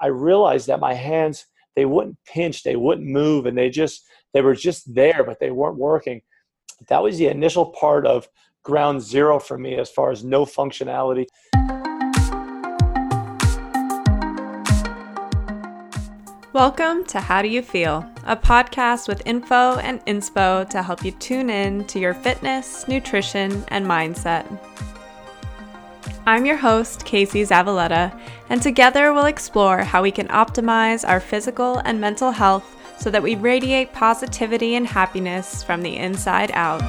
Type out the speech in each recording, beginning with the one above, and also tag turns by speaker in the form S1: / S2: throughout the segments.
S1: I realized that my hands they wouldn't pinch, they wouldn't move, and they just they were just there, but they weren't working. That was the initial part of ground zero for me as far as no functionality.
S2: Welcome to How Do You Feel, a podcast with info and inspo to help you tune in to your fitness, nutrition, and mindset. I'm your host, Casey Zavaletta, and together we'll explore how we can optimize our physical and mental health so that we radiate positivity and happiness from the inside out.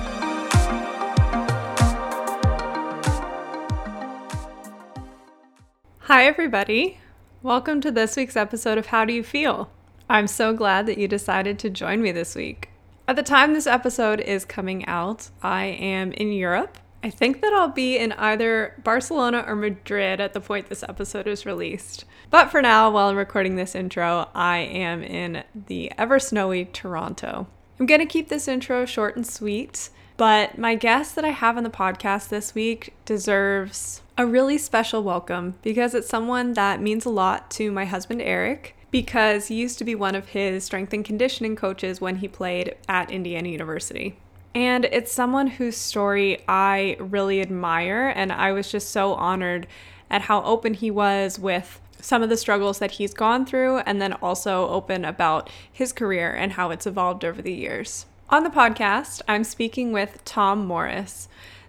S2: Hi, everybody. Welcome to this week's episode of How Do You Feel? I'm so glad that you decided to join me this week. At the time this episode is coming out, I am in Europe. I think that I'll be in either Barcelona or Madrid at the point this episode is released. But for now, while I'm recording this intro, I am in the ever snowy Toronto. I'm going to keep this intro short and sweet, but my guest that I have on the podcast this week deserves a really special welcome because it's someone that means a lot to my husband, Eric, because he used to be one of his strength and conditioning coaches when he played at Indiana University. And it's someone whose story I really admire, and I was just so honored at how open he was with some of the struggles that he's gone through, and then also open about his career and how it's evolved over the years. On the podcast, I'm speaking with Tom Morris.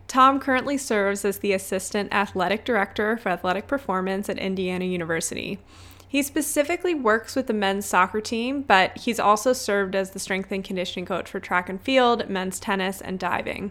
S2: Tom currently serves as the Assistant Athletic Director for Athletic Performance at Indiana University. He specifically works with the men's soccer team, but he's also served as the strength and conditioning coach for track and field, men's tennis, and diving.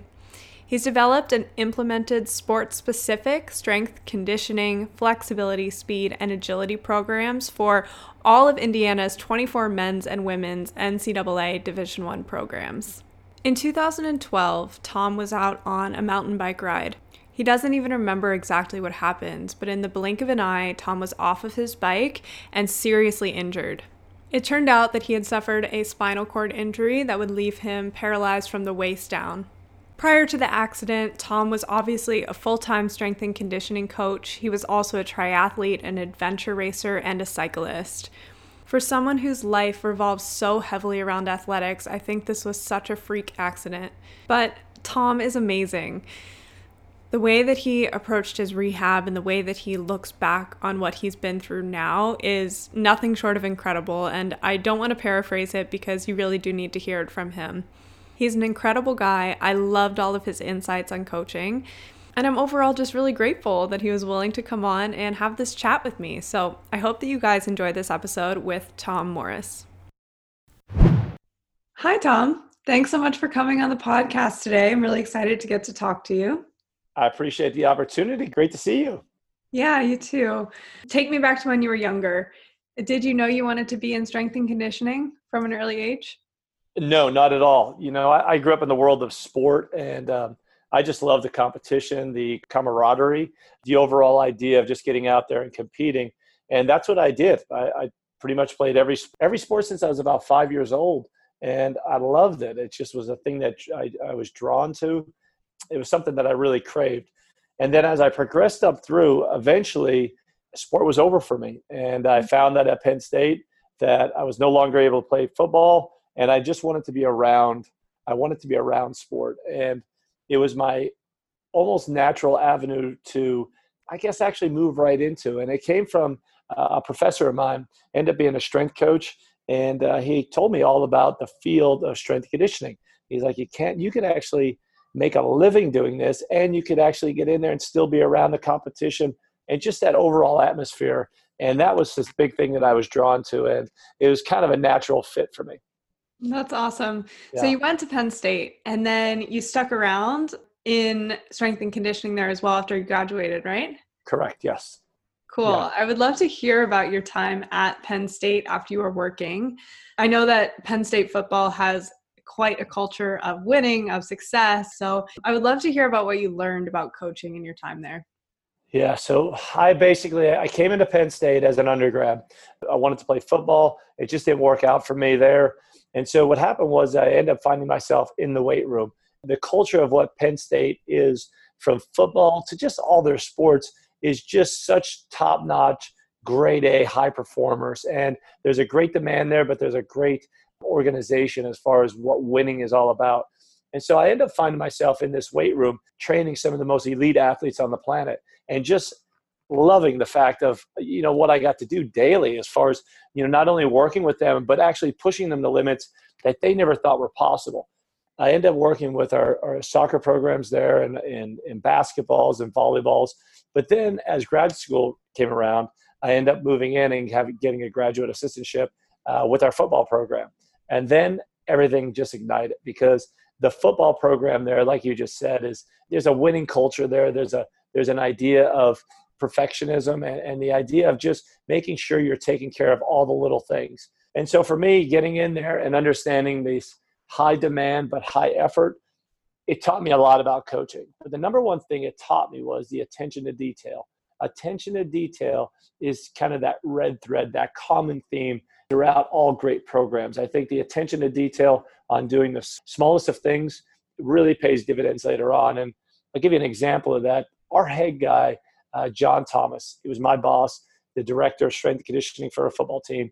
S2: He's developed and implemented sport specific strength, conditioning, flexibility, speed, and agility programs for all of Indiana's 24 men's and women's NCAA Division I programs. In 2012, Tom was out on a mountain bike ride. He doesn't even remember exactly what happened, but in the blink of an eye, Tom was off of his bike and seriously injured. It turned out that he had suffered a spinal cord injury that would leave him paralyzed from the waist down. Prior to the accident, Tom was obviously a full time strength and conditioning coach. He was also a triathlete, an adventure racer, and a cyclist. For someone whose life revolves so heavily around athletics, I think this was such a freak accident. But Tom is amazing. The way that he approached his rehab and the way that he looks back on what he's been through now is nothing short of incredible. And I don't want to paraphrase it because you really do need to hear it from him. He's an incredible guy. I loved all of his insights on coaching. And I'm overall just really grateful that he was willing to come on and have this chat with me. So I hope that you guys enjoyed this episode with Tom Morris. Hi, Tom. Thanks so much for coming on the podcast today. I'm really excited to get to talk to you.
S1: I appreciate the opportunity. Great to see you.
S2: Yeah, you too. Take me back to when you were younger. Did you know you wanted to be in strength and conditioning from an early age?
S1: No, not at all. You know, I, I grew up in the world of sport and um, I just love the competition, the camaraderie, the overall idea of just getting out there and competing. And that's what I did. I, I pretty much played every every sport since I was about five years old, and I loved it. It just was a thing that I, I was drawn to. It was something that I really craved. And then as I progressed up through, eventually, sport was over for me, and I found that at Penn State that I was no longer able to play football, and I just wanted to be around. I wanted to be around sport, and it was my almost natural avenue to, I guess, actually move right into. And it came from a professor of mine, ended up being a strength coach, and uh, he told me all about the field of strength conditioning. He's like, you can't, you can actually make a living doing this, and you could actually get in there and still be around the competition and just that overall atmosphere. And that was this big thing that I was drawn to, and it was kind of a natural fit for me.
S2: That's awesome. Yeah. So you went to Penn State and then you stuck around in strength and conditioning there as well after you graduated, right?
S1: Correct, yes.
S2: Cool. Yeah. I would love to hear about your time at Penn State after you were working. I know that Penn State football has quite a culture of winning, of success. So I would love to hear about what you learned about coaching in your time there.
S1: Yeah, so I basically I came into Penn State as an undergrad. I wanted to play football. It just didn't work out for me there. And so what happened was I ended up finding myself in the weight room. The culture of what Penn State is from football to just all their sports is just such top notch grade A high performers. And there's a great demand there, but there's a great organization as far as what winning is all about. And so I end up finding myself in this weight room training some of the most elite athletes on the planet and just loving the fact of you know what I got to do daily as far as you know not only working with them but actually pushing them to limits that they never thought were possible. I end up working with our, our soccer programs there and in, in basketballs and volleyballs. But then as grad school came around, I end up moving in and having, getting a graduate assistantship uh, with our football program. And then everything just ignited because the football program there, like you just said, is there's a winning culture there. There's a there's an idea of perfectionism and, and the idea of just making sure you're taking care of all the little things. And so for me, getting in there and understanding these high demand but high effort, it taught me a lot about coaching. But the number one thing it taught me was the attention to detail. Attention to detail is kind of that red thread, that common theme throughout all great programs. I think the attention to detail on doing the smallest of things really pays dividends later on. And I'll give you an example of that. Our head guy, uh, John Thomas, he was my boss, the director of strength and conditioning for a football team.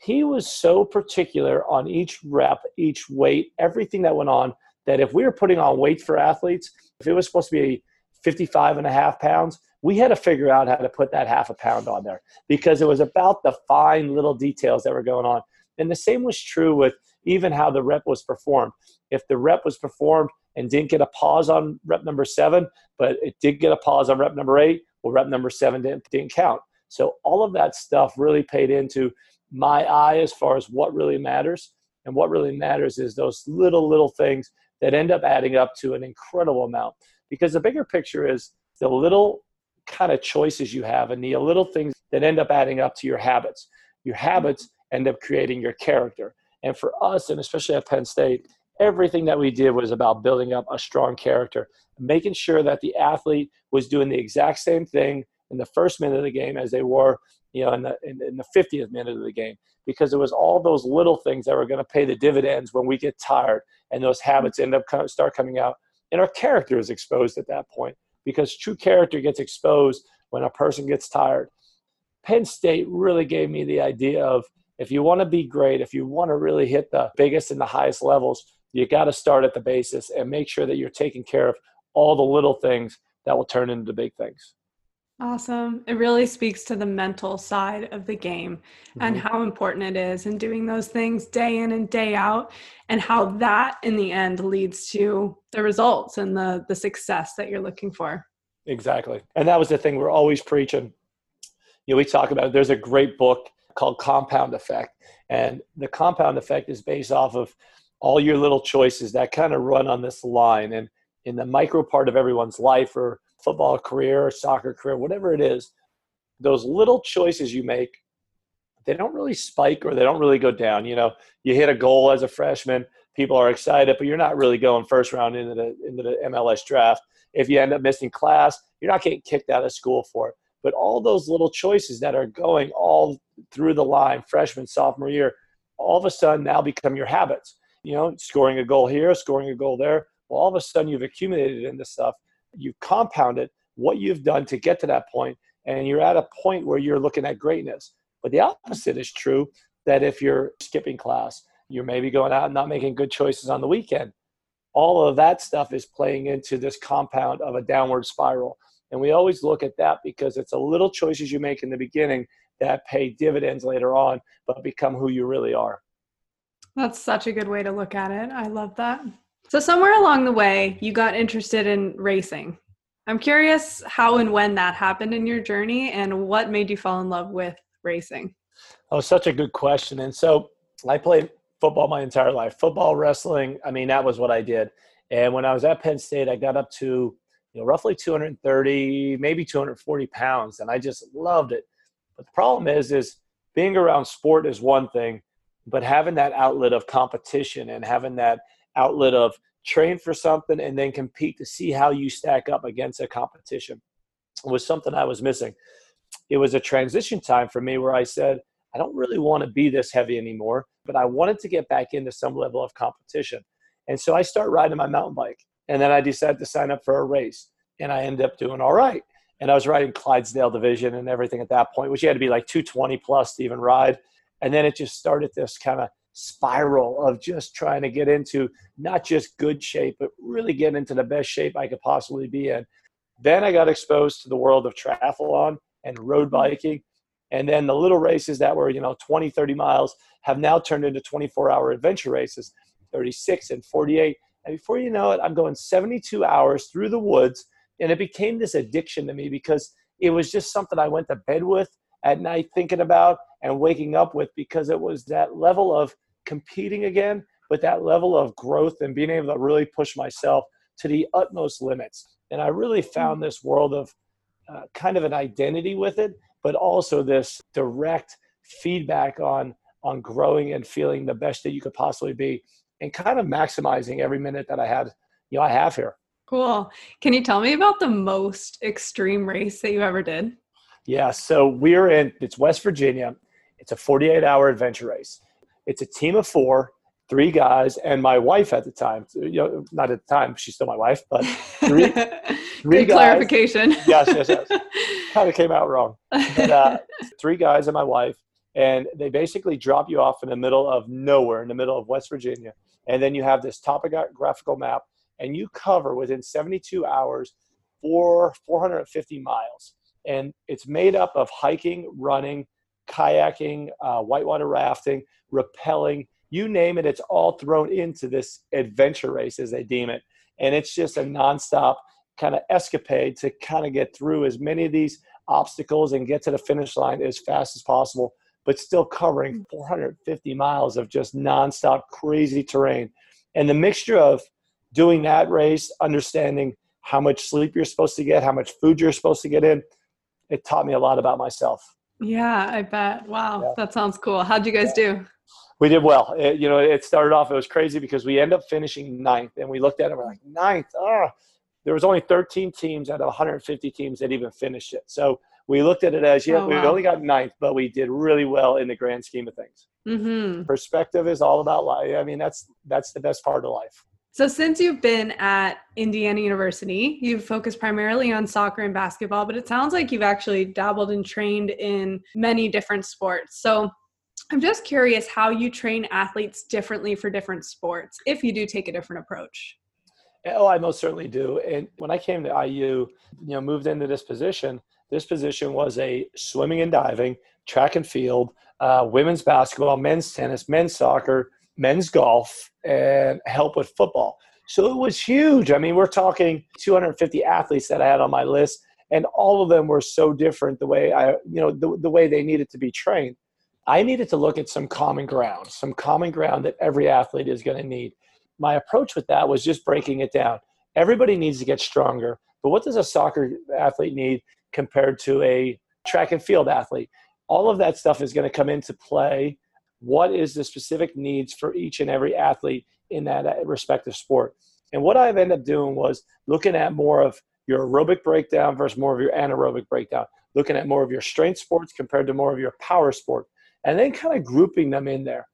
S1: He was so particular on each rep, each weight, everything that went on that if we were putting on weight for athletes, if it was supposed to be 55 and a half pounds, we had to figure out how to put that half a pound on there because it was about the fine little details that were going on. And the same was true with even how the rep was performed. If the rep was performed and didn't get a pause on rep number seven, but it did get a pause on rep number eight, well, rep number seven didn't, didn't count. So all of that stuff really paid into my eye as far as what really matters. And what really matters is those little, little things that end up adding up to an incredible amount. Because the bigger picture is the little kind of choices you have and the little things that end up adding up to your habits. Your habits end up creating your character. And for us, and especially at Penn State, everything that we did was about building up a strong character, making sure that the athlete was doing the exact same thing in the first minute of the game as they were, you know, in the in, in the 50th minute of the game, because it was all those little things that were going to pay the dividends when we get tired, and those habits end up start coming out, and our character is exposed at that point because true character gets exposed when a person gets tired. Penn State really gave me the idea of if you want to be great, if you want to really hit the biggest and the highest levels, you got to start at the basis and make sure that you're taking care of all the little things that will turn into big things.
S2: Awesome. It really speaks to the mental side of the game mm-hmm. and how important it is in doing those things day in and day out and how that in the end leads to the results and the the success that you're looking for.
S1: Exactly. And that was the thing we're always preaching. You know, we talk about there's a great book called Compound Effect. And the compound effect is based off of all your little choices that kind of run on this line. And in the micro part of everyone's life or football career, soccer career, whatever it is, those little choices you make, they don't really spike or they don't really go down. You know, you hit a goal as a freshman, people are excited, but you're not really going first round into the into the MLS draft. If you end up missing class, you're not getting kicked out of school for it. But all those little choices that are going all through the line, freshman, sophomore year, all of a sudden now become your habits. You know, scoring a goal here, scoring a goal there. Well, all of a sudden you've accumulated in this stuff you've compounded what you've done to get to that point, and you're at a point where you're looking at greatness. But the opposite is true that if you're skipping class, you're maybe going out and not making good choices on the weekend. All of that stuff is playing into this compound of a downward spiral. And we always look at that because it's a little choices you make in the beginning that pay dividends later on, but become who you really are.
S2: That's such a good way to look at it. I love that. So, somewhere along the way, you got interested in racing. I'm curious how and when that happened in your journey and what made you fall in love with racing.
S1: Oh, such a good question. And so, I played football my entire life football, wrestling. I mean, that was what I did. And when I was at Penn State, I got up to you know, roughly 230, maybe 240 pounds, and I just loved it. But the problem is, is being around sport is one thing, but having that outlet of competition and having that outlet of train for something and then compete to see how you stack up against a competition it was something I was missing. It was a transition time for me where I said, I don't really want to be this heavy anymore, but I wanted to get back into some level of competition. And so I start riding my mountain bike. And then I decided to sign up for a race. And I ended up doing all right. And I was riding Clydesdale division and everything at that point, which you had to be like 220 plus to even ride. And then it just started this kind of spiral of just trying to get into not just good shape, but really get into the best shape I could possibly be in. Then I got exposed to the world of triathlon and road biking. And then the little races that were, you know, 20, 30 miles have now turned into 24 hour adventure races, 36 and 48. And before you know it, I'm going 72 hours through the woods. And it became this addiction to me because it was just something I went to bed with at night thinking about and waking up with because it was that level of competing again, but that level of growth and being able to really push myself to the utmost limits. And I really found this world of uh, kind of an identity with it, but also this direct feedback on on growing and feeling the best that you could possibly be, and kind of maximizing every minute that I had, you know, I have here.
S2: Cool. Can you tell me about the most extreme race that you ever did?
S1: Yeah. So we're in. It's West Virginia. It's a 48 hour adventure race. It's a team of four three guys and my wife at the time. You know, not at the time, she's still my wife, but three,
S2: three Good guys. clarification.
S1: yes, yes, yes. kind of came out wrong. But, uh, three guys and my wife, and they basically drop you off in the middle of nowhere, in the middle of West Virginia, and then you have this topographical map, and you cover within 72 hours for 450 miles, and it's made up of hiking, running, kayaking, uh, whitewater rafting, rappelling you name it, it's all thrown into this adventure race as they deem it. And it's just a nonstop kind of escapade to kind of get through as many of these obstacles and get to the finish line as fast as possible, but still covering 450 miles of just nonstop crazy terrain. And the mixture of doing that race, understanding how much sleep you're supposed to get, how much food you're supposed to get in, it taught me a lot about myself.
S2: Yeah, I bet. Wow, yeah. that sounds cool. How'd you guys do?
S1: we did well. It, you know, it started off, it was crazy because we end up finishing ninth and we looked at it, we're like, ninth, ah. There was only 13 teams out of 150 teams that even finished it. So we looked at it as, yeah, oh, wow. we only got ninth, but we did really well in the grand scheme of things. Mm-hmm. Perspective is all about life. I mean, that's that's the best part of life.
S2: So, since you've been at Indiana University, you've focused primarily on soccer and basketball, but it sounds like you've actually dabbled and trained in many different sports. So, I'm just curious how you train athletes differently for different sports, if you do take a different approach.
S1: Oh, I most certainly do. And when I came to IU, you know, moved into this position, this position was a swimming and diving, track and field, uh, women's basketball, men's tennis, men's soccer, men's golf, and help with football. So it was huge. I mean, we're talking 250 athletes that I had on my list, and all of them were so different the way I, you know, the, the way they needed to be trained. I needed to look at some common ground, some common ground that every athlete is going to need. My approach with that was just breaking it down. Everybody needs to get stronger, but what does a soccer athlete need compared to a track and field athlete? All of that stuff is going to come into play. What is the specific needs for each and every athlete in that uh, respective sport? And what I've ended up doing was looking at more of your aerobic breakdown versus more of your anaerobic breakdown, looking at more of your strength sports compared to more of your power sport and then kind of grouping them in there.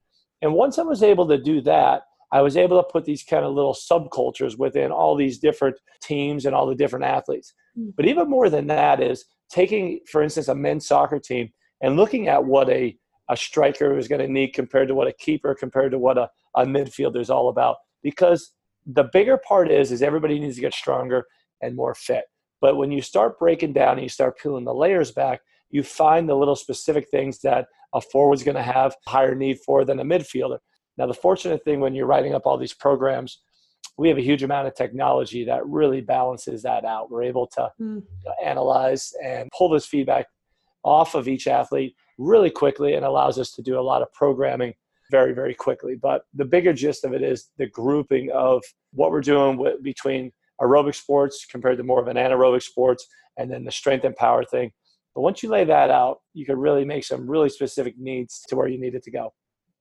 S1: And once I was able to do that, I was able to put these kind of little subcultures within all these different teams and all the different athletes. Hmm. But even more than that is taking, for instance, a men's soccer team and looking at what a, a striker is going to need compared to what a keeper, compared to what a, a midfielder is all about. Because the bigger part is, is everybody needs to get stronger and more fit. But when you start breaking down and you start peeling the layers back, you find the little specific things that a forward's going to have higher need for than a midfielder. Now, the fortunate thing when you're writing up all these programs, we have a huge amount of technology that really balances that out. We're able to mm. analyze and pull this feedback off of each athlete really quickly and allows us to do a lot of programming very, very quickly. But the bigger gist of it is the grouping of what we're doing with, between aerobic sports compared to more of an anaerobic sports and then the strength and power thing but once you lay that out, you can really make some really specific needs to where you need it to go.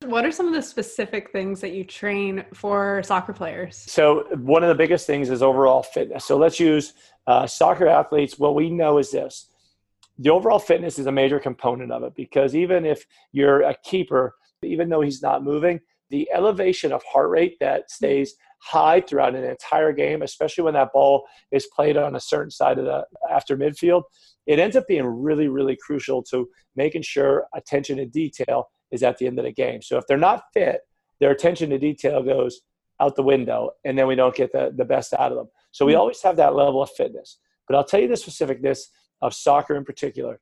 S2: What are some of the specific things that you train for soccer players?
S1: So, one of the biggest things is overall fitness. So, let's use uh, soccer athletes. What we know is this the overall fitness is a major component of it because even if you're a keeper, even though he's not moving, the elevation of heart rate that stays high throughout an entire game, especially when that ball is played on a certain side of the after midfield, it ends up being really, really crucial to making sure attention to detail is at the end of the game. So if they're not fit, their attention to detail goes out the window, and then we don't get the, the best out of them. So we hmm. always have that level of fitness. But I'll tell you the specificness of soccer in particular.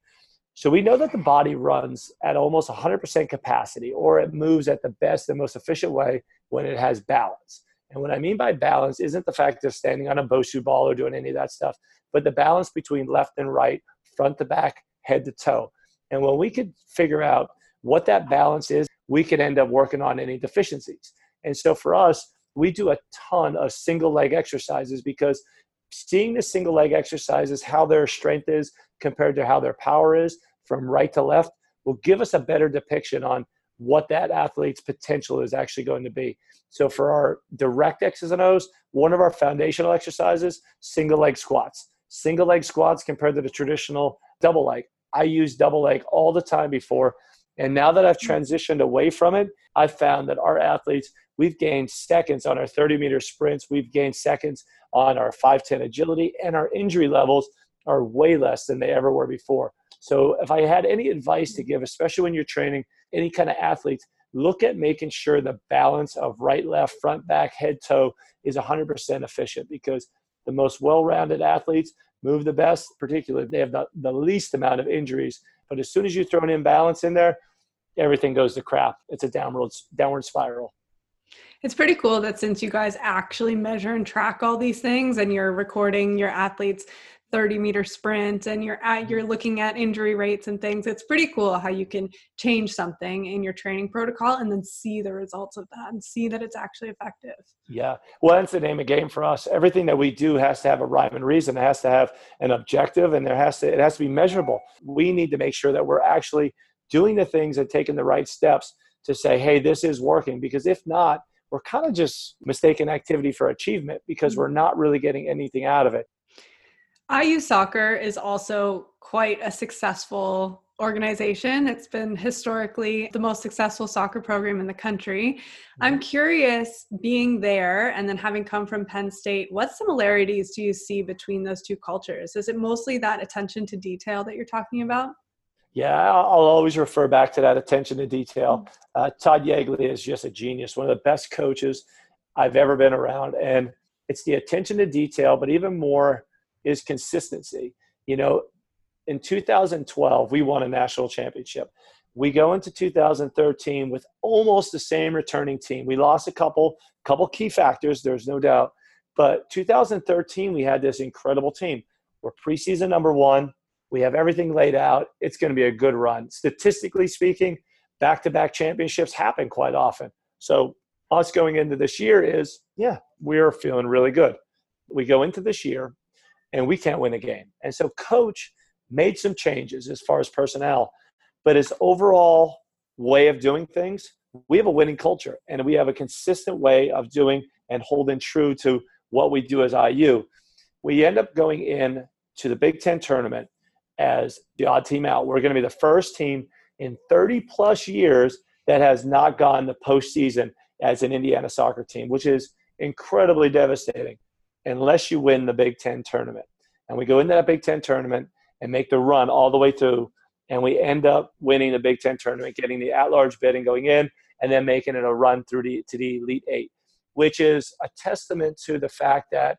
S1: So we know that the body runs at almost 100% capacity, or it moves at the best and most efficient way when it has balance. And what I mean by balance isn't the fact of standing on a Bosu ball or doing any of that stuff, but the balance between left and right, front to back, head to toe. And when we could figure out what that balance is, we could end up working on any deficiencies. And so for us, we do a ton of single leg exercises because seeing the single leg exercises, how their strength is compared to how their power is from right to left, will give us a better depiction on what that athlete's potential is actually going to be. So for our direct X's and O's, one of our foundational exercises, single leg squats. Single leg squats compared to the traditional double leg. I use double leg all the time before. And now that I've transitioned away from it, I've found that our athletes, we've gained seconds on our 30 meter sprints, we've gained seconds on our 510 agility, and our injury levels are way less than they ever were before. So if I had any advice to give, especially when you're training any kind of athletes, look at making sure the balance of right, left, front, back, head, toe is 100% efficient because the most well-rounded athletes move the best, particularly they have the, the least amount of injuries. But as soon as you throw an imbalance in there, everything goes to crap. It's a downward downward spiral.
S2: It's pretty cool that since you guys actually measure and track all these things and you're recording your athletes 30 meter sprint and you're at you're mm-hmm. looking at injury rates and things it's pretty cool how you can change something in your training protocol and then see the results of that and see that it's actually effective.
S1: Yeah. Well that's the name of the game for us. Everything that we do has to have a rhyme and reason. It has to have an objective and there has to it has to be measurable. We need to make sure that we're actually doing the things and taking the right steps to say hey this is working because if not we're kind of just mistaking activity for achievement because mm-hmm. we're not really getting anything out of it
S2: IU Soccer is also quite a successful organization. It's been historically the most successful soccer program in the country. Mm-hmm. I'm curious, being there and then having come from Penn State, what similarities do you see between those two cultures? Is it mostly that attention to detail that you're talking about?
S1: Yeah, I'll always refer back to that attention to detail. Mm. Uh, Todd Yeagley is just a genius, one of the best coaches I've ever been around. And it's the attention to detail, but even more is consistency. You know, in 2012, we won a national championship. We go into 2013 with almost the same returning team. We lost a couple, couple key factors, there's no doubt. But 2013, we had this incredible team. We're preseason number one. We have everything laid out. It's going to be a good run. Statistically speaking, back to back championships happen quite often. So, us going into this year is, yeah, we're feeling really good. We go into this year and we can't win a game. And so coach made some changes as far as personnel, but his overall way of doing things, we have a winning culture and we have a consistent way of doing and holding true to what we do as IU. We end up going in to the Big Ten tournament as the odd team out. We're going to be the first team in 30 plus years that has not gone the postseason as an Indiana soccer team, which is incredibly devastating unless you win the Big Ten tournament. And we go into that Big Ten tournament and make the run all the way through, and we end up winning the Big Ten tournament, getting the at-large bid and going in, and then making it a run through the, to the Elite Eight, which is a testament to the fact that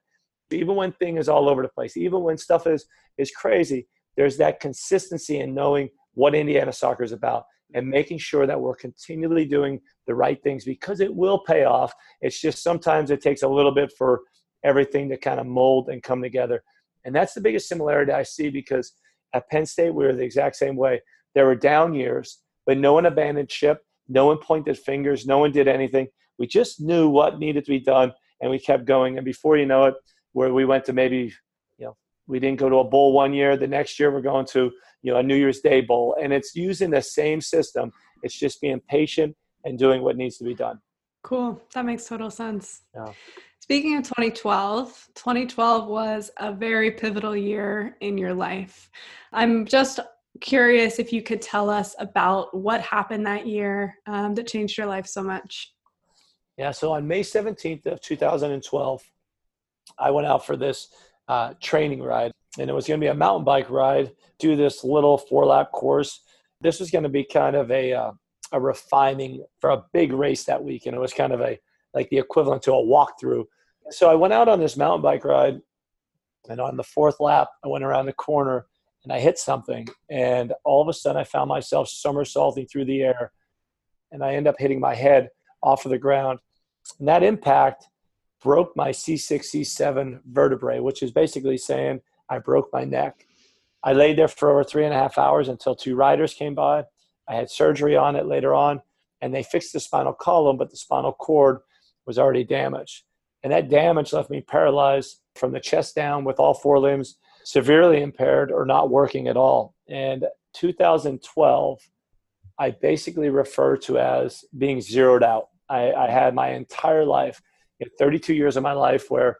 S1: even when things is all over the place, even when stuff is is crazy, there's that consistency in knowing what Indiana soccer is about and making sure that we're continually doing the right things because it will pay off. It's just sometimes it takes a little bit for everything to kind of mold and come together. And that's the biggest similarity I see because at Penn State, we were the exact same way. There were down years, but no one abandoned ship. No one pointed fingers. No one did anything. We just knew what needed to be done and we kept going. And before you know it, where we went to maybe, we didn't go to a bowl one year. The next year, we're going to, you know, a New Year's Day bowl. And it's using the same system. It's just being patient and doing what needs to be done.
S2: Cool. That makes total sense. Yeah. Speaking of 2012, 2012 was a very pivotal year in your life. I'm just curious if you could tell us about what happened that year um, that changed your life so much.
S1: Yeah, so on May 17th of 2012, I went out for this uh, training ride, and it was going to be a mountain bike ride, do this little four lap course. This was going to be kind of a, uh, a refining for a big race that week, and it was kind of a like the equivalent to a walkthrough. So I went out on this mountain bike ride, and on the fourth lap, I went around the corner and I hit something, and all of a sudden I found myself somersaulting through the air, and I end up hitting my head off of the ground. And that impact broke my C6, C7 vertebrae, which is basically saying I broke my neck. I laid there for over three and a half hours until two riders came by. I had surgery on it later on, and they fixed the spinal column, but the spinal cord was already damaged. And that damage left me paralyzed from the chest down with all four limbs severely impaired or not working at all. And 2012, I basically refer to as being zeroed out. I, I had my entire life, you know, 32 years of my life, where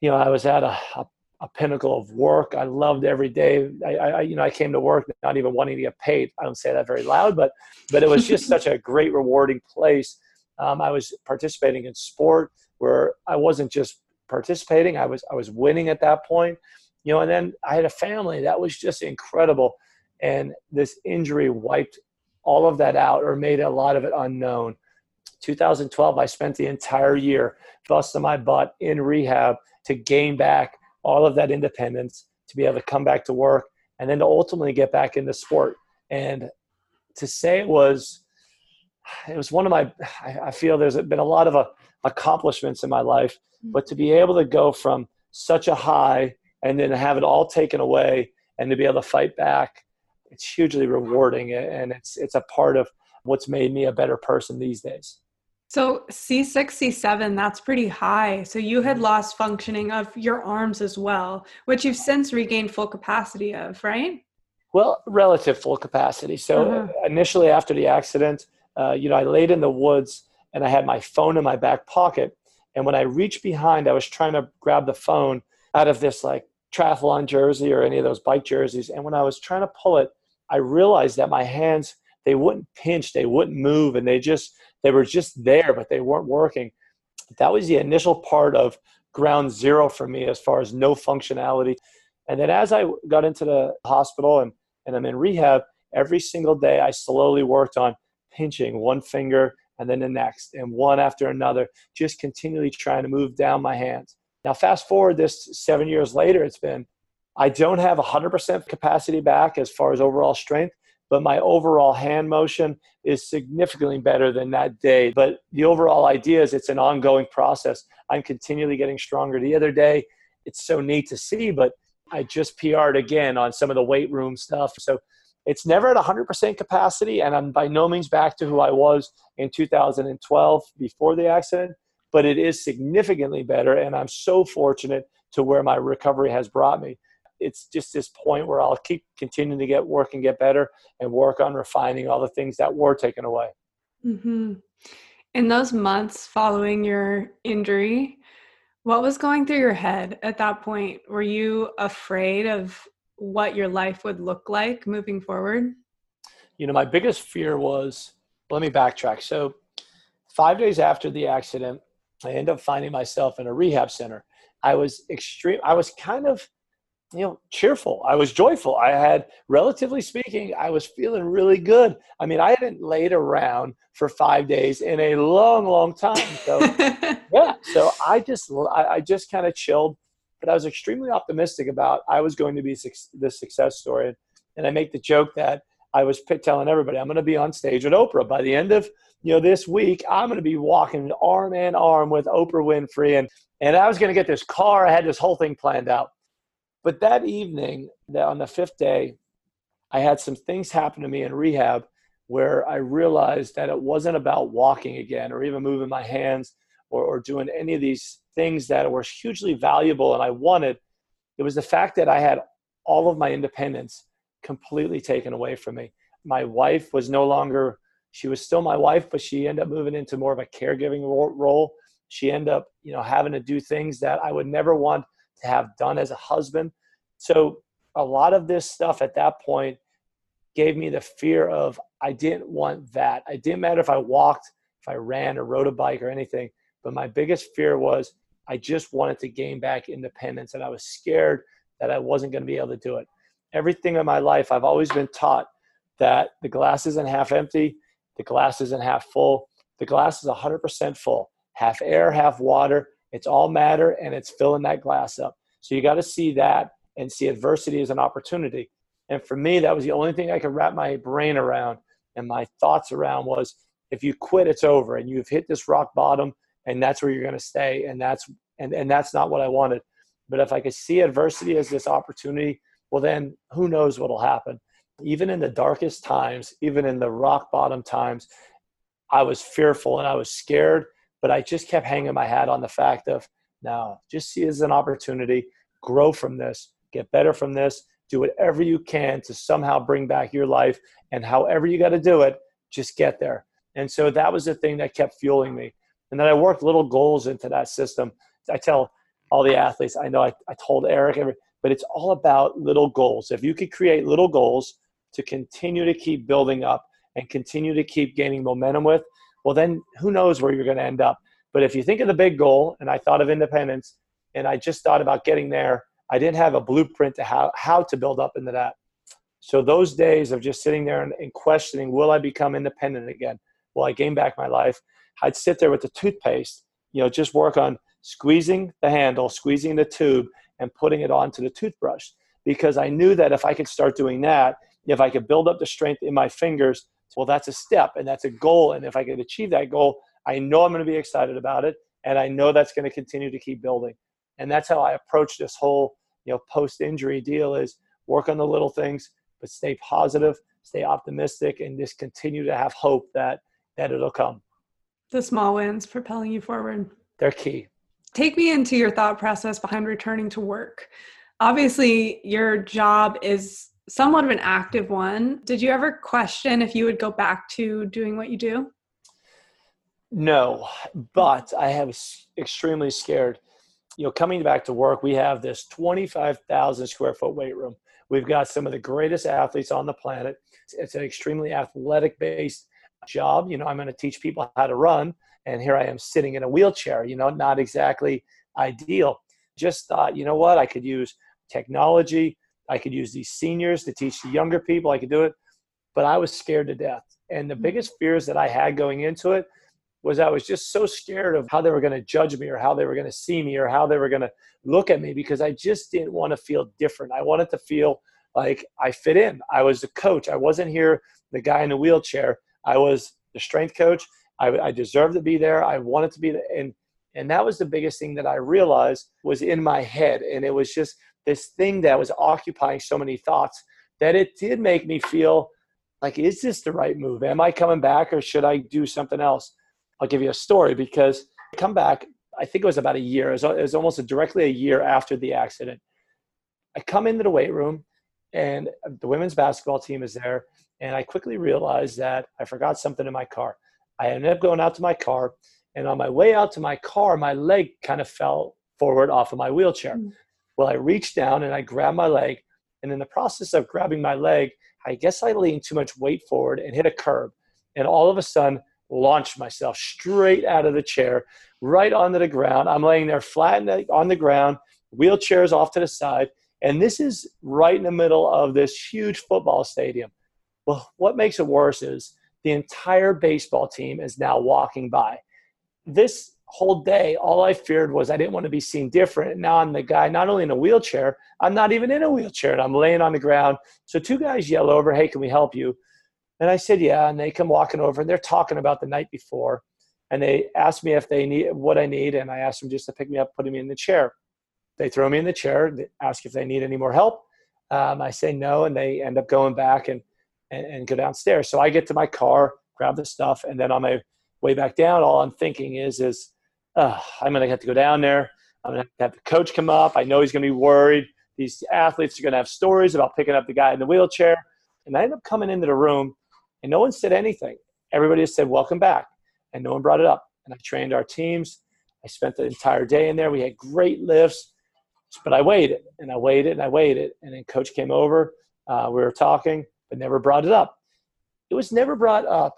S1: you know I was at a, a, a pinnacle of work. I loved every day. I, I, you know I came to work not even wanting to get paid. I don't say that very loud, but but it was just such a great, rewarding place. Um, I was participating in sport where I wasn't just participating; I was I was winning at that point. You know, and then I had a family that was just incredible, and this injury wiped all of that out or made a lot of it unknown. 2012, I spent the entire year busting my butt in rehab to gain back all of that independence, to be able to come back to work, and then to ultimately get back into sport. And to say it was, it was one of my, I, feel there's been a lot of uh, accomplishments in my life, mm-hmm. but to be able to go from such a high and then have it all taken away and to be able to fight back, it's hugely rewarding. And it's, it's a part of what's made me a better person these days.
S2: So C6, C7, that's pretty high. So you had lost functioning of your arms as well, which you've since regained full capacity of, right?
S1: Well, relative full capacity. So uh-huh. initially after the accident, uh, you know, I laid in the woods and I had my phone in my back pocket. And when I reached behind, I was trying to grab the phone out of this like triathlon jersey or any of those bike jerseys. And when I was trying to pull it, I realized that my hands, they wouldn't pinch, they wouldn't move, and they just they were just there, but they weren't working. That was the initial part of ground zero for me as far as no functionality. And then as I got into the hospital and, and I'm in rehab, every single day I slowly worked on pinching one finger and then the next and one after another, just continually trying to move down my hands. Now, fast forward this seven years later, it's been, I don't have 100% capacity back as far as overall strength, but my overall hand motion is significantly better than that day. But the overall idea is it's an ongoing process. I'm continually getting stronger. The other day, it's so neat to see, but I just PR'd again on some of the weight room stuff. So it's never at 100% capacity, and I'm by no means back to who I was in 2012 before the accident, but it is significantly better, and I'm so fortunate to where my recovery has brought me it's just this point where I'll keep continuing to get work and get better and work on refining all the things that were taken away.
S2: Mm-hmm. In those months following your injury, what was going through your head at that point? Were you afraid of what your life would look like moving forward?
S1: You know, my biggest fear was let me backtrack. So, five days after the accident, I ended up finding myself in a rehab center. I was extreme. I was kind of you know cheerful. I was joyful. I had relatively speaking i was feeling really good. I mean i hadn't laid around for five days in a long long time. So yeah so i just i, just kind of chilled but i was extremely optimistic about i was going to be the success story. And i make the joke that i was telling everybody i'm going to be on stage with oprah. By the end of you know this week i'm going to be walking arm in arm with oprah winfrey. And and i was going to get this car. I had this whole thing planned out but that evening, on the fifth day, I had some things happen to me in rehab where I realized that it wasn't about walking again or even moving my hands or, or doing any of these things that were hugely valuable and I wanted. It was the fact that I had all of my independence completely taken away from me. My wife was no longer, she was still my wife, but she ended up moving into more of a caregiving role. She ended up, you know, having to do things that I would never want to have done as a husband. So a lot of this stuff at that point gave me the fear of I didn't want that. It didn't matter if I walked if I ran or rode a bike or anything. But my biggest fear was I just wanted to gain back independence, and I was scared that I wasn't going to be able to do it. Everything in my life, I've always been taught that the glass isn't half empty, the glass isn't half full. The glass is 100% full, half air, half water. It's all matter, and it's filling that glass up. So you got to see that and see adversity as an opportunity. And for me, that was the only thing I could wrap my brain around and my thoughts around was if you quit, it's over and you've hit this rock bottom and that's where you're going to stay. And that's, and, and that's not what I wanted. But if I could see adversity as this opportunity, well, then who knows what'll happen. Even in the darkest times, even in the rock bottom times, I was fearful and I was scared, but I just kept hanging my hat on the fact of now just see it as an opportunity, grow from this, get better from this, do whatever you can to somehow bring back your life and however you got to do it just get there. And so that was the thing that kept fueling me. And then i worked little goals into that system. I tell all the athletes i know i, I told eric but it's all about little goals. If you could create little goals to continue to keep building up and continue to keep gaining momentum with well then who knows where you're going to end up but if you think of the big goal and i thought of independence and i just thought about getting there I didn't have a blueprint to how, how to build up into that. So those days of just sitting there and, and questioning, will I become independent again? Will I gain back my life? I'd sit there with the toothpaste, you know, just work on squeezing the handle, squeezing the tube, and putting it onto the toothbrush. Because I knew that if I could start doing that, if I could build up the strength in my fingers, well, that's a step and that's a goal. And if I could achieve that goal, I know I'm going to be excited about it. And I know that's going to continue to keep building. And that's how I approach this whole you know post injury deal is work on the little things but stay positive stay optimistic and just continue to have hope that that it'll come
S2: the small wins propelling you forward
S1: they're key
S2: take me into your thought process behind returning to work obviously your job is somewhat of an active one did you ever question if you would go back to doing what you do
S1: no but i was extremely scared you know, coming back to work, we have this 25,000 square foot weight room. We've got some of the greatest athletes on the planet. It's an extremely athletic based job. You know, I'm going to teach people how to run, and here I am sitting in a wheelchair, you know, not exactly ideal. Just thought, you know what, I could use technology. I could use these seniors to teach the younger people. I could do it. But I was scared to death. And the hmm. biggest fears that I had going into it was I was just so scared of how they were going to judge me or how they were going to see me or how they were going to look at me because I just didn't want to feel different. I wanted to feel like I fit in. I was the coach. I wasn't here, the guy in the wheelchair. I was the strength coach. I, I deserved to be there. I wanted to be there. And, and that was the biggest thing that I realized was in my head. And it was just this thing that was occupying so many thoughts that it did make me feel like, is this the right move? Am I coming back or should I do something else? I'll give you a story because I come back, I think it was about a year, it was, it was almost a, directly a year after the accident. I come into the weight room and the women's basketball team is there. And I quickly realized that I forgot something in my car. I ended up going out to my car. And on my way out to my car, my leg kind of fell forward off of my wheelchair. Mm. Well, I reached down and I grabbed my leg. And in the process of grabbing my leg, I guess I leaned too much weight forward and hit a curb. And all of a sudden, launched myself straight out of the chair, right onto the ground. I'm laying there flat on the ground, wheelchairs off to the side. And this is right in the middle of this huge football stadium. Well, what makes it worse is the entire baseball team is now walking by. This whole day, all I feared was I didn't want to be seen different. Now I'm the guy not only in a wheelchair, I'm not even in a wheelchair and I'm laying on the ground. So two guys yell over, Hey, can we help you? And I said, yeah. And they come walking over and they're talking about the night before. And they asked me if they need what I need. And I asked them just to pick me up, put me in the chair. They throw me in the chair, they ask if they need any more help. Um, I say no. And they end up going back and, and, and go downstairs. So I get to my car, grab the stuff. And then on my way back down, all I'm thinking is, is I'm going to have to go down there. I'm going to have the coach come up. I know he's going to be worried. These athletes are going to have stories about picking up the guy in the wheelchair. And I end up coming into the room and no one said anything. Everybody just said, Welcome back. And no one brought it up. And I trained our teams. I spent the entire day in there. We had great lifts, but I waited and I waited and I waited. And then coach came over. Uh, we were talking, but never brought it up. It was never brought up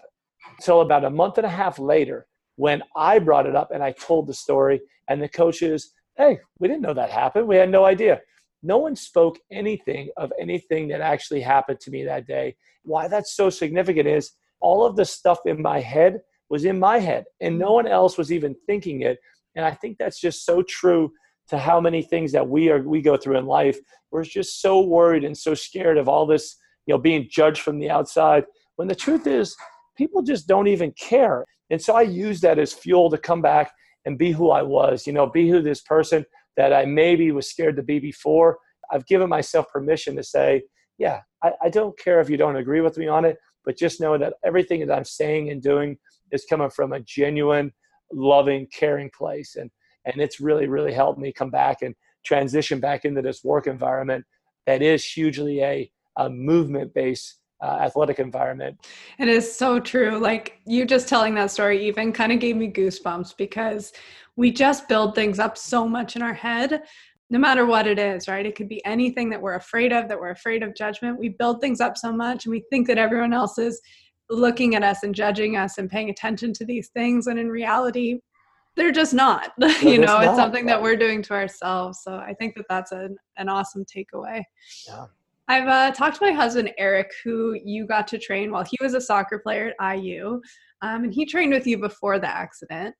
S1: until about a month and a half later when I brought it up and I told the story, and the coaches, hey, we didn't know that happened. We had no idea. No one spoke anything of anything that actually happened to me that day. Why that's so significant is all of the stuff in my head was in my head, and no one else was even thinking it. And I think that's just so true to how many things that we are we go through in life. We're just so worried and so scared of all this, you know, being judged from the outside. When the truth is, people just don't even care. And so I use that as fuel to come back and be who I was, you know, be who this person that I maybe was scared to be before. I've given myself permission to say, yeah, I, I don't care if you don't agree with me on it, but just know that everything that I'm saying and doing is coming from a genuine, loving, caring place. And and it's really, really helped me come back and transition back into this work environment that is hugely a, a movement based uh, athletic environment.
S2: It is so true. Like you just telling that story even kind of gave me goosebumps because we just build things up so much in our head, no matter what it is, right? It could be anything that we're afraid of, that we're afraid of judgment. We build things up so much and we think that everyone else is looking at us and judging us and paying attention to these things. And in reality, they're just not. you know, it's something that we're doing to ourselves. So I think that that's an, an awesome takeaway. Yeah. I've uh, talked to my husband Eric, who you got to train while he was a soccer player at IU, um, and he trained with you before the accident.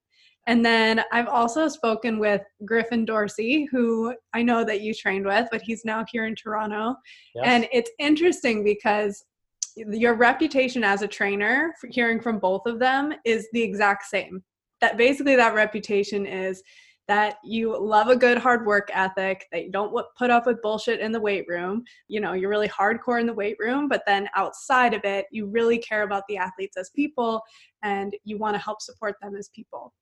S2: And then I've also spoken with Griffin Dorsey, who I know that you trained with, but he's now here in Toronto. Yes. And it's interesting because your reputation as a trainer, hearing from both of them, is the exact same. That basically that reputation is that you love a good hard work ethic, that you don't put up with bullshit in the weight room. You know, you're really hardcore in the weight room, but then outside of it, you really care about the athletes as people and you want to help support them as people.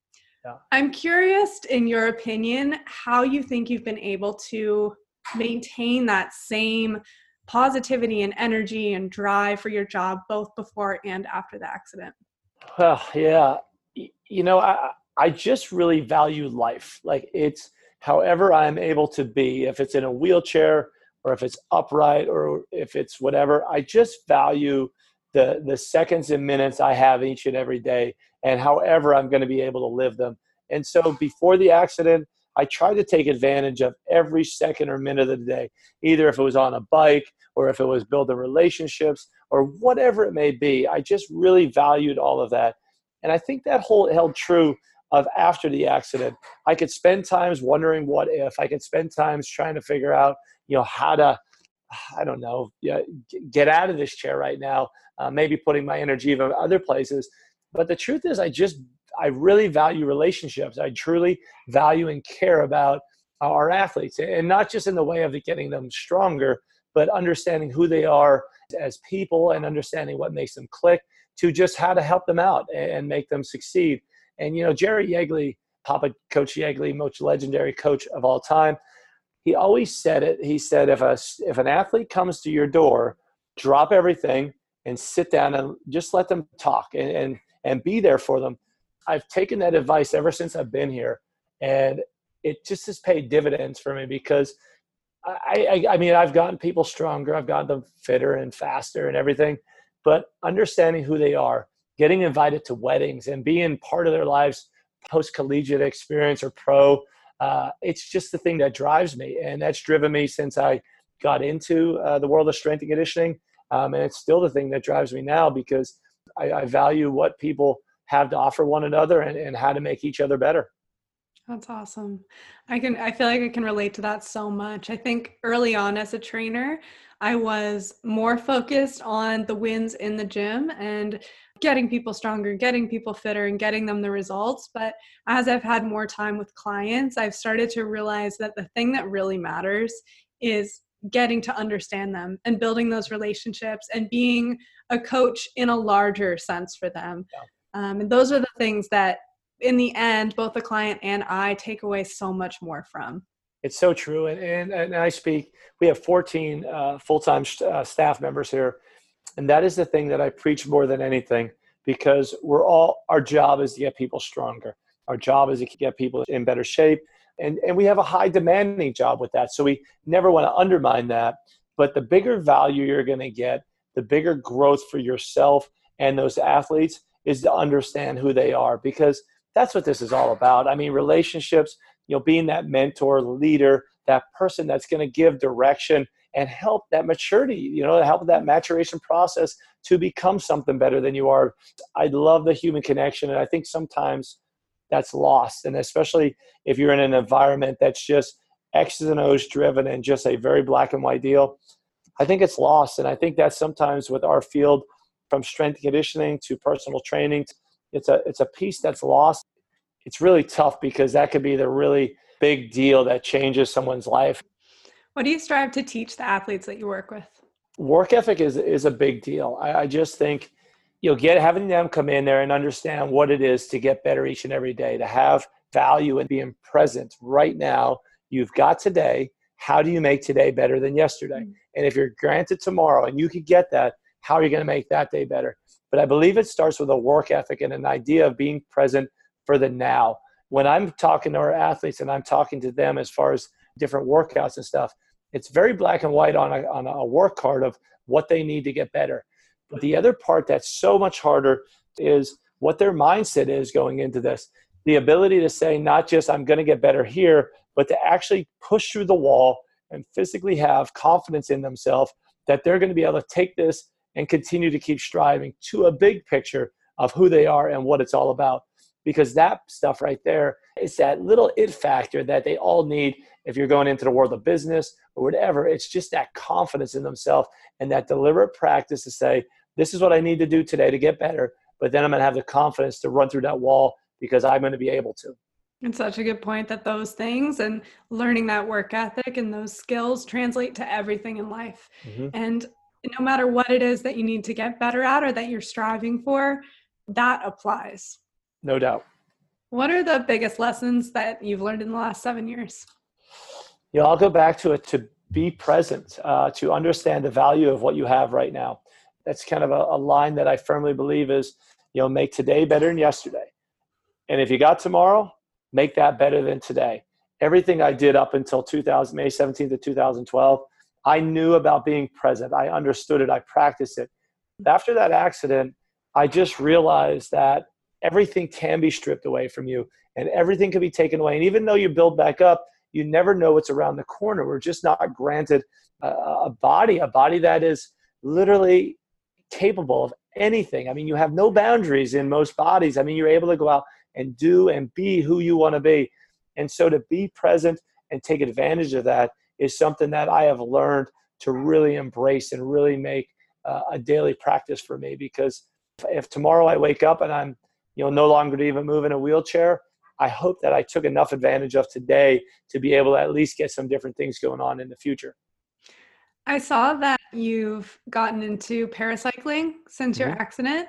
S2: Yeah. I'm curious, in your opinion, how you think you've been able to maintain that same positivity and energy and drive for your job both before and after the accident.
S1: Well, yeah. You know, I, I just really value life. Like it's however I'm able to be, if it's in a wheelchair or if it's upright or if it's whatever, I just value the the seconds and minutes I have each and every day and however I'm going to be able to live them. And so before the accident, I tried to take advantage of every second or minute of the day, either if it was on a bike or if it was building relationships or whatever it may be. I just really valued all of that. And I think that whole held true of after the accident. I could spend times wondering what if. I could spend times trying to figure out, you know, how to, I don't know, get out of this chair right now. Uh, maybe putting my energy in other places. But the truth is, I just, I really value relationships. I truly value and care about our athletes, and not just in the way of getting them stronger, but understanding who they are as people and understanding what makes them click to just how to help them out and make them succeed. And, you know, Jerry Yeagley, Papa Coach Yeagley, most legendary coach of all time, he always said it. He said, if, a, if an athlete comes to your door, drop everything and sit down and just let them talk and, and, and be there for them. I've taken that advice ever since I've been here. And it just has paid dividends for me because I, I, I mean, I've gotten people stronger, I've gotten them fitter and faster and everything, but understanding who they are getting invited to weddings and being part of their lives post collegiate experience or pro. Uh, it's just the thing that drives me, and that's driven me since I got into uh, the world of strength and conditioning. Um, and it's still the thing that drives me now because I, I value what people have to offer one another and, and how to make each other better.
S2: That's awesome. I can I feel like I can relate to that so much. I think early on as a trainer, I was more focused on the wins in the gym and getting people stronger, getting people fitter, and getting them the results. But as I've had more time with clients, I've started to realize that the thing that really matters is getting to understand them and building those relationships and being a coach in a larger sense for them. Yeah. Um, and those are the things that, in the end, both the client and I take away so much more from.
S1: It's so true. And, and, and I speak, we have 14 uh, full time uh, staff members here and that is the thing that I preach more than anything because we're all, our job is to get people stronger. Our job is to get people in better shape. And, and we have a high demanding job with that. So we never want to undermine that. But the bigger value you're going to get, the bigger growth for yourself and those athletes is to understand who they are because that's what this is all about. I mean, relationships, you know, being that mentor, leader, that person that's going to give direction and help that maturity, you know, help that maturation process to become something better than you are. I love the human connection. And I think sometimes that's lost. And especially if you're in an environment that's just X's and O's driven and just a very black and white deal, I think it's lost. And I think that sometimes with our field, from strength conditioning to personal training, it's a it's a piece that's lost. It's really tough because that could be the really big deal that changes someone's life.
S2: What do you strive to teach the athletes that you work with?
S1: Work ethic is is a big deal. I, I just think you know get having them come in there and understand what it is to get better each and every day, to have value and being present right now. You've got today. How do you make today better than yesterday? Mm-hmm. And if you're granted tomorrow and you could get that, how are you going to make that day better? But I believe it starts with a work ethic and an idea of being present for the now. When I'm talking to our athletes and I'm talking to them as far as different workouts and stuff, it's very black and white on a, on a work card of what they need to get better. But the other part that's so much harder is what their mindset is going into this. The ability to say, not just I'm going to get better here, but to actually push through the wall and physically have confidence in themselves that they're going to be able to take this and continue to keep striving to a big picture of who they are and what it's all about. Because that stuff right there is that little it factor that they all need if you're going into the world of business or whatever. It's just that confidence in themselves and that deliberate practice to say, this is what I need to do today to get better. But then I'm going to have the confidence to run through that wall because I'm going to be able to.
S2: It's such a good point that those things and learning that work ethic and those skills translate to everything in life. Mm-hmm. And no matter what it is that you need to get better at or that you're striving for, that applies.
S1: No doubt.
S2: What are the biggest lessons that you've learned in the last seven years?
S1: Yeah, I'll go back to it to be present, uh, to understand the value of what you have right now. That's kind of a, a line that I firmly believe is, you know, make today better than yesterday. And if you got tomorrow, make that better than today. Everything I did up until 2000, May 17th of 2012, I knew about being present. I understood it. I practiced it. After that accident, I just realized that everything can be stripped away from you and everything can be taken away. And even though you build back up, you never know what's around the corner. We're just not granted a, a body, a body that is literally capable of anything. I mean, you have no boundaries in most bodies. I mean, you're able to go out and do and be who you want to be. And so to be present and take advantage of that is something that I have learned to really embrace and really make uh, a daily practice for me because if tomorrow I wake up and I'm you know no longer to even move in a wheelchair I hope that I took enough advantage of today to be able to at least get some different things going on in the future.
S2: I saw that you've gotten into paracycling since mm-hmm. your accident.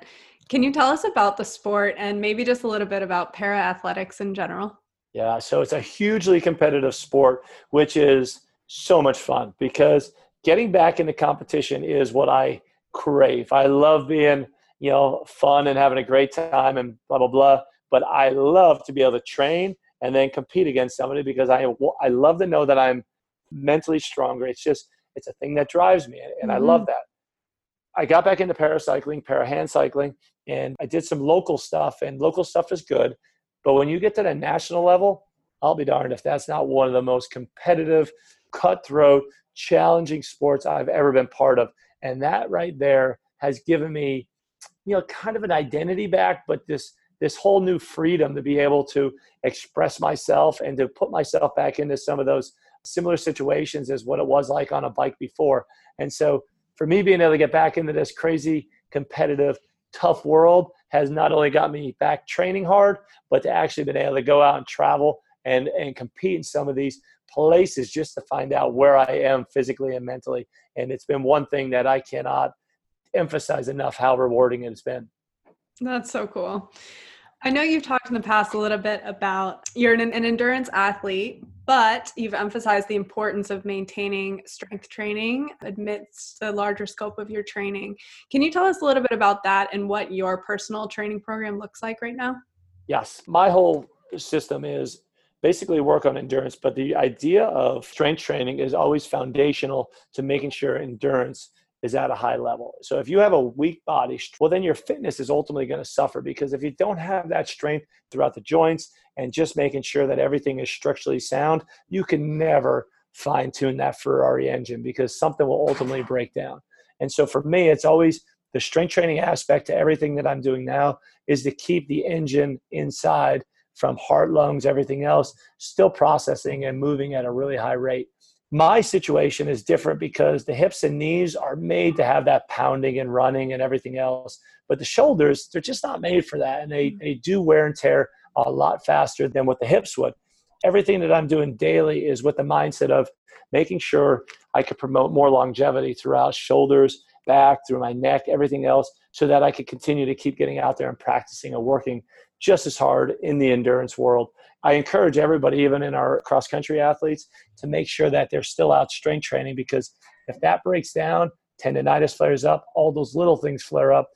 S2: Can you tell us about the sport and maybe just a little bit about para athletics in general?
S1: Yeah, so it's a hugely competitive sport, which is so much fun because getting back into competition is what I crave. I love being, you know, fun and having a great time and blah blah blah. But I love to be able to train and then compete against somebody because I I love to know that I'm mentally stronger. It's just it's a thing that drives me, and mm-hmm. I love that. I got back into paracycling, para hand cycling, and I did some local stuff. And local stuff is good, but when you get to the national level, I'll be darned if that's not one of the most competitive cutthroat, challenging sports I've ever been part of. And that right there has given me, you know, kind of an identity back, but this this whole new freedom to be able to express myself and to put myself back into some of those similar situations as what it was like on a bike before. And so for me being able to get back into this crazy competitive tough world has not only got me back training hard, but to actually been able to go out and travel and and compete in some of these places just to find out where I am physically and mentally. And it's been one thing that I cannot emphasize enough how rewarding it's been.
S2: That's so cool. I know you've talked in the past a little bit about you're an, an, endurance athlete, but you've emphasized the importance of maintaining strength training amidst the larger scope of your training. Can you tell us a little bit about that and what your personal training program looks like right now?
S1: Yes. My whole system is basically work on endurance. But the idea of strength training is always foundational to making sure endurance is at a high level. So if you have a weak body, well, then your fitness is ultimately going to suffer because if you don't have that strength throughout the joints and just making sure that everything is structurally sound, you can never fine tune that Ferrari engine because something will ultimately break down. And so for me, it's always the strength training aspect to everything that I'm doing now is to keep the engine inside from heart, lungs, everything else, still processing and moving at a really high rate. My situation is different because the hips and knees are made to have that pounding and running and everything else. But the shoulders, they're just not made for that. And they, mm. they do wear and tear a lot faster than what the hips would. Everything that I'm doing daily is with the mindset of making sure I could promote more longevity throughout shoulders, back, through my neck, everything else, so that I could continue to keep getting out there and practicing and working just as hard in the endurance world. I encourage everybody, even in our cross country athletes, to make sure that they're still out strength training because if that breaks down, tendonitis flares up, all those little things flare up,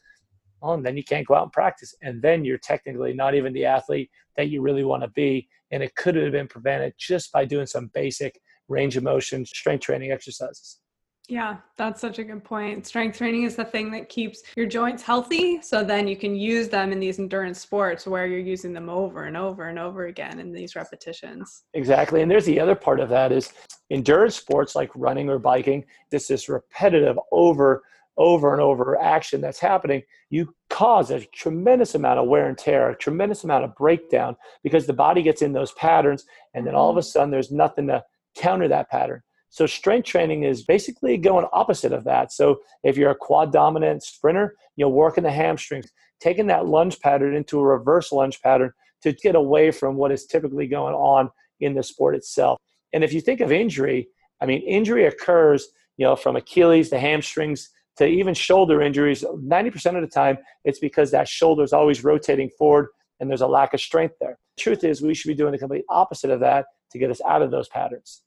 S1: well, and then you can't go out and practice. And then you're technically not even the athlete that you really want to be. And it could have been prevented just by doing some basic range of motion strength training exercises.
S2: Yeah, that's such a good point. Strength training is the thing that keeps your joints healthy. So then you can use them in these endurance sports where you're using them over and over and over again in these repetitions.
S1: Exactly. And there's the other part of that is endurance sports like running or biking, this is repetitive over over and over action that's happening, you cause a tremendous amount of wear and tear, a tremendous amount of breakdown because the body gets in those patterns and then all of a mm-hmm. sudden there's nothing to counter that pattern. So strength training is basically going opposite of that. So if you're a quad dominant sprinter, you're working the hamstrings, taking that lunge pattern into a reverse lunge pattern to get away from what is typically going on in the sport itself. And if you think of injury, I mean, injury occurs, you know, from Achilles to hamstrings to even shoulder injuries. 90% of the time, it's because that shoulder is always rotating forward and there's a lack of strength there. truth is, we should be doing the complete opposite of that to get us out of those patterns.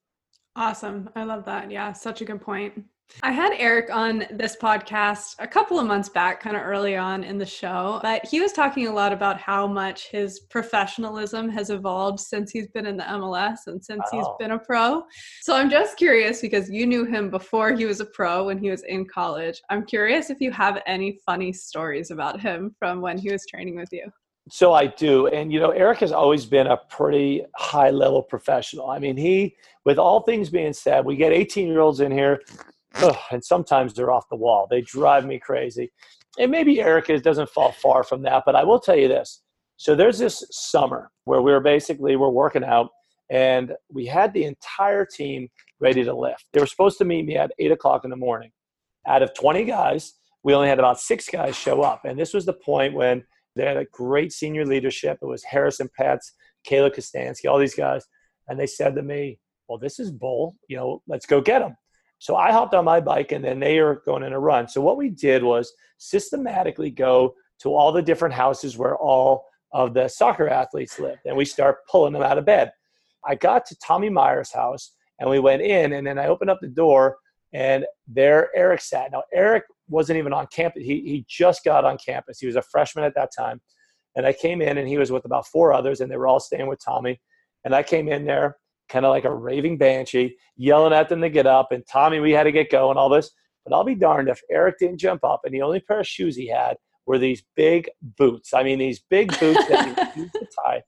S2: Awesome. I love that. Yeah, such a good point. I had Eric on this podcast a couple of months back, kind of early on in the show, but he was talking a lot about how much his professionalism has evolved since he's been in the MLS and since oh. he's been a pro. So I'm just curious because you knew him before he was a pro when he was in college. I'm curious if you have any funny stories about him from when he was training with you.
S1: So I do. And, you know, Eric has always been a pretty high level professional. I mean, he, with all things being said, we get 18 year olds in here, ugh, and sometimes they're off the wall. They drive me crazy. And maybe Eric is, doesn't fall far from that, but I will tell you this. So there's this summer where we were basically, we're working out and we had the entire team ready to lift. They were supposed to meet me at eight o'clock in the morning. Out of 20 guys, we only had about six guys show up. And this was the point when they had a great senior leadership. It was Harrison Petts, Kayla Kostansky, all these guys. And they said to me, Well, this is bull. You know, let's go get them. So I hopped on my bike and then they are going in a run. So what we did was systematically go to all the different houses where all of the soccer athletes lived. And we start pulling them out of bed. I got to Tommy Meyer's house and we went in and then I opened up the door and there Eric sat. Now Eric wasn't even on campus. He, he just got on campus. He was a freshman at that time. And I came in and he was with about four others and they were all staying with Tommy. And I came in there kind of like a raving banshee, yelling at them to get up. And Tommy, we had to get going, all this. But I'll be darned if Eric didn't jump up and the only pair of shoes he had were these big boots. I mean, these big boots that he used to tie.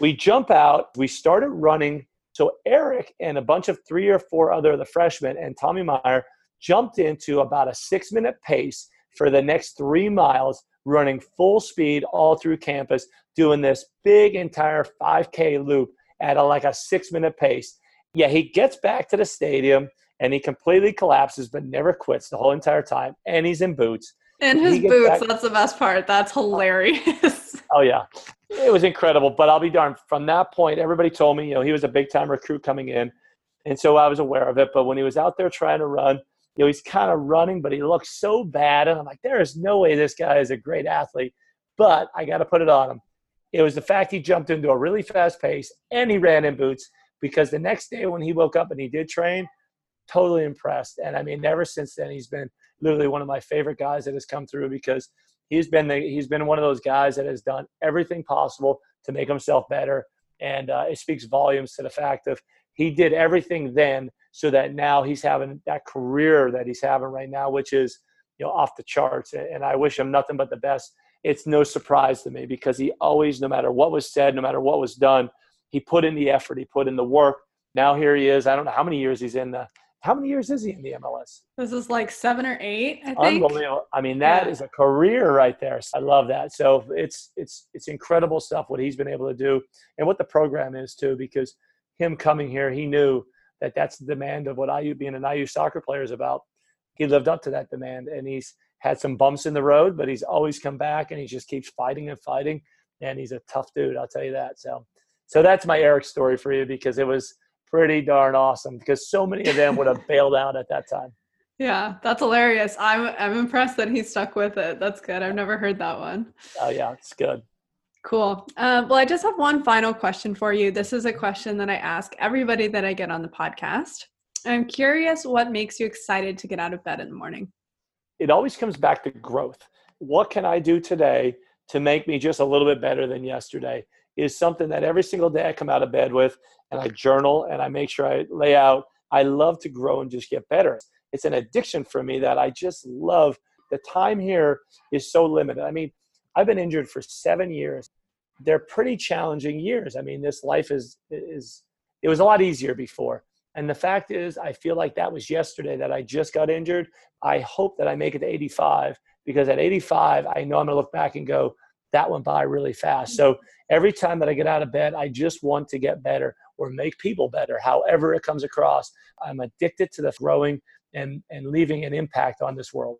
S1: We jump out, we started running. So Eric and a bunch of three or four other of the freshmen and Tommy Meyer jumped into about a six minute pace for the next three miles, running full speed all through campus, doing this big entire 5K loop at a, like a six minute pace. Yeah, he gets back to the stadium and he completely collapses, but never quits the whole entire time. And he's in boots.
S2: In his boots, back- that's the best part. That's hilarious.
S1: oh, yeah. It was incredible. But I'll be darned. From that point, everybody told me, you know, he was a big time recruit coming in. And so I was aware of it. But when he was out there trying to run, you know, he's kind of running, but he looks so bad. And I'm like, there is no way this guy is a great athlete, but I got to put it on him. It was the fact he jumped into a really fast pace and he ran in boots because the next day when he woke up and he did train, totally impressed. And I mean, ever since then, he's been literally one of my favorite guys that has come through because he's been the, he's been one of those guys that has done everything possible to make himself better. And uh, it speaks volumes to the fact of he did everything then so that now he's having that career that he's having right now, which is you know off the charts. And I wish him nothing but the best. It's no surprise to me because he always, no matter what was said, no matter what was done, he put in the effort, he put in the work. Now here he is. I don't know how many years he's in the. How many years is he in the MLS?
S2: This is like seven or eight. I
S1: think. Unbelievable. I mean, that yeah. is a career right there. I love that. So it's it's it's incredible stuff what he's been able to do and what the program is too. Because him coming here, he knew that that's the demand of what IU being an IU soccer player is about. He lived up to that demand, and he's had some bumps in the road, but he's always come back, and he just keeps fighting and fighting. And he's a tough dude, I'll tell you that. So, so that's my Eric story for you because it was pretty darn awesome because so many of them would have bailed out at that time.
S2: Yeah, that's hilarious. I'm I'm impressed that he stuck with it. That's good. I've never heard that one.
S1: Oh yeah, it's good.
S2: Cool. Uh, well, I just have one final question for you. This is a question that I ask everybody that I get on the podcast. I'm curious what makes you excited to get out of bed in the morning?
S1: It always comes back to growth. What can I do today to make me just a little bit better than yesterday? Is something that every single day I come out of bed with and I journal and I make sure I lay out. I love to grow and just get better. It's an addiction for me that I just love. The time here is so limited. I mean, I've been injured for seven years. They're pretty challenging years. I mean, this life is is it was a lot easier before. And the fact is, I feel like that was yesterday that I just got injured. I hope that I make it to 85 because at 85, I know I'm going to look back and go, that went by really fast. So every time that I get out of bed, I just want to get better or make people better, however it comes across. I'm addicted to the growing and, and leaving an impact on this world.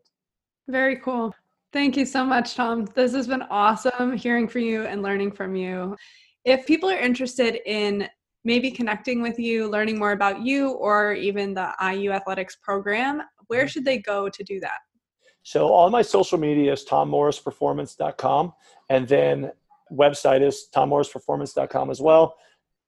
S2: Very cool. Thank you so much, Tom. This has been awesome hearing from you and learning from you. If people are interested in maybe connecting with you, learning more about you, or even the IU Athletics program, where mm-hmm. should they go to do that?
S1: So all my social media is tommorrisperformance.com, and then website is tommorrisperformance.com as well.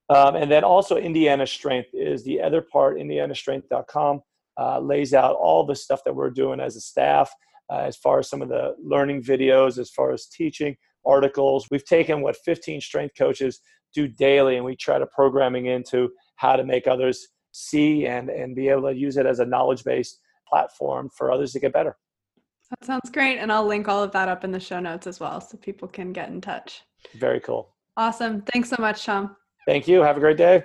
S1: Um, and then also Indiana Strength is the other part. IndianaStrength.com uh, lays out all the stuff that we're doing as a staff uh, as far as some of the learning videos, as far as teaching articles. We've taken what 15 strength coaches do daily, and we try to programming into how to make others see and and be able to use it as a knowledge based platform for others to get better.
S2: That sounds great, and I'll link all of that up in the show notes as well, so people can get in touch.
S1: Very cool.
S2: Awesome. Thanks so much, Tom.
S1: Thank you. Have a great day.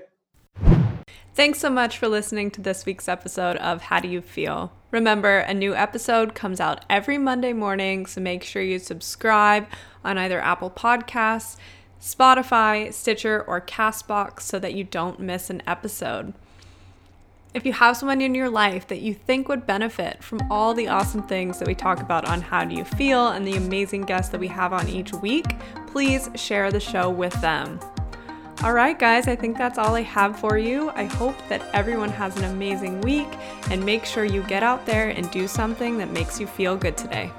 S2: Thanks so much for listening to this week's episode of How Do You Feel? Remember, a new episode comes out every Monday morning, so make sure you subscribe on either Apple Podcasts, Spotify, Stitcher, or Castbox so that you don't miss an episode. If you have someone in your life that you think would benefit from all the awesome things that we talk about on How Do You Feel and the amazing guests that we have on each week, please share the show with them. All right, guys, I think that's all I have for you. I hope that everyone has an amazing week and make sure you get out there and do something that makes you feel good today.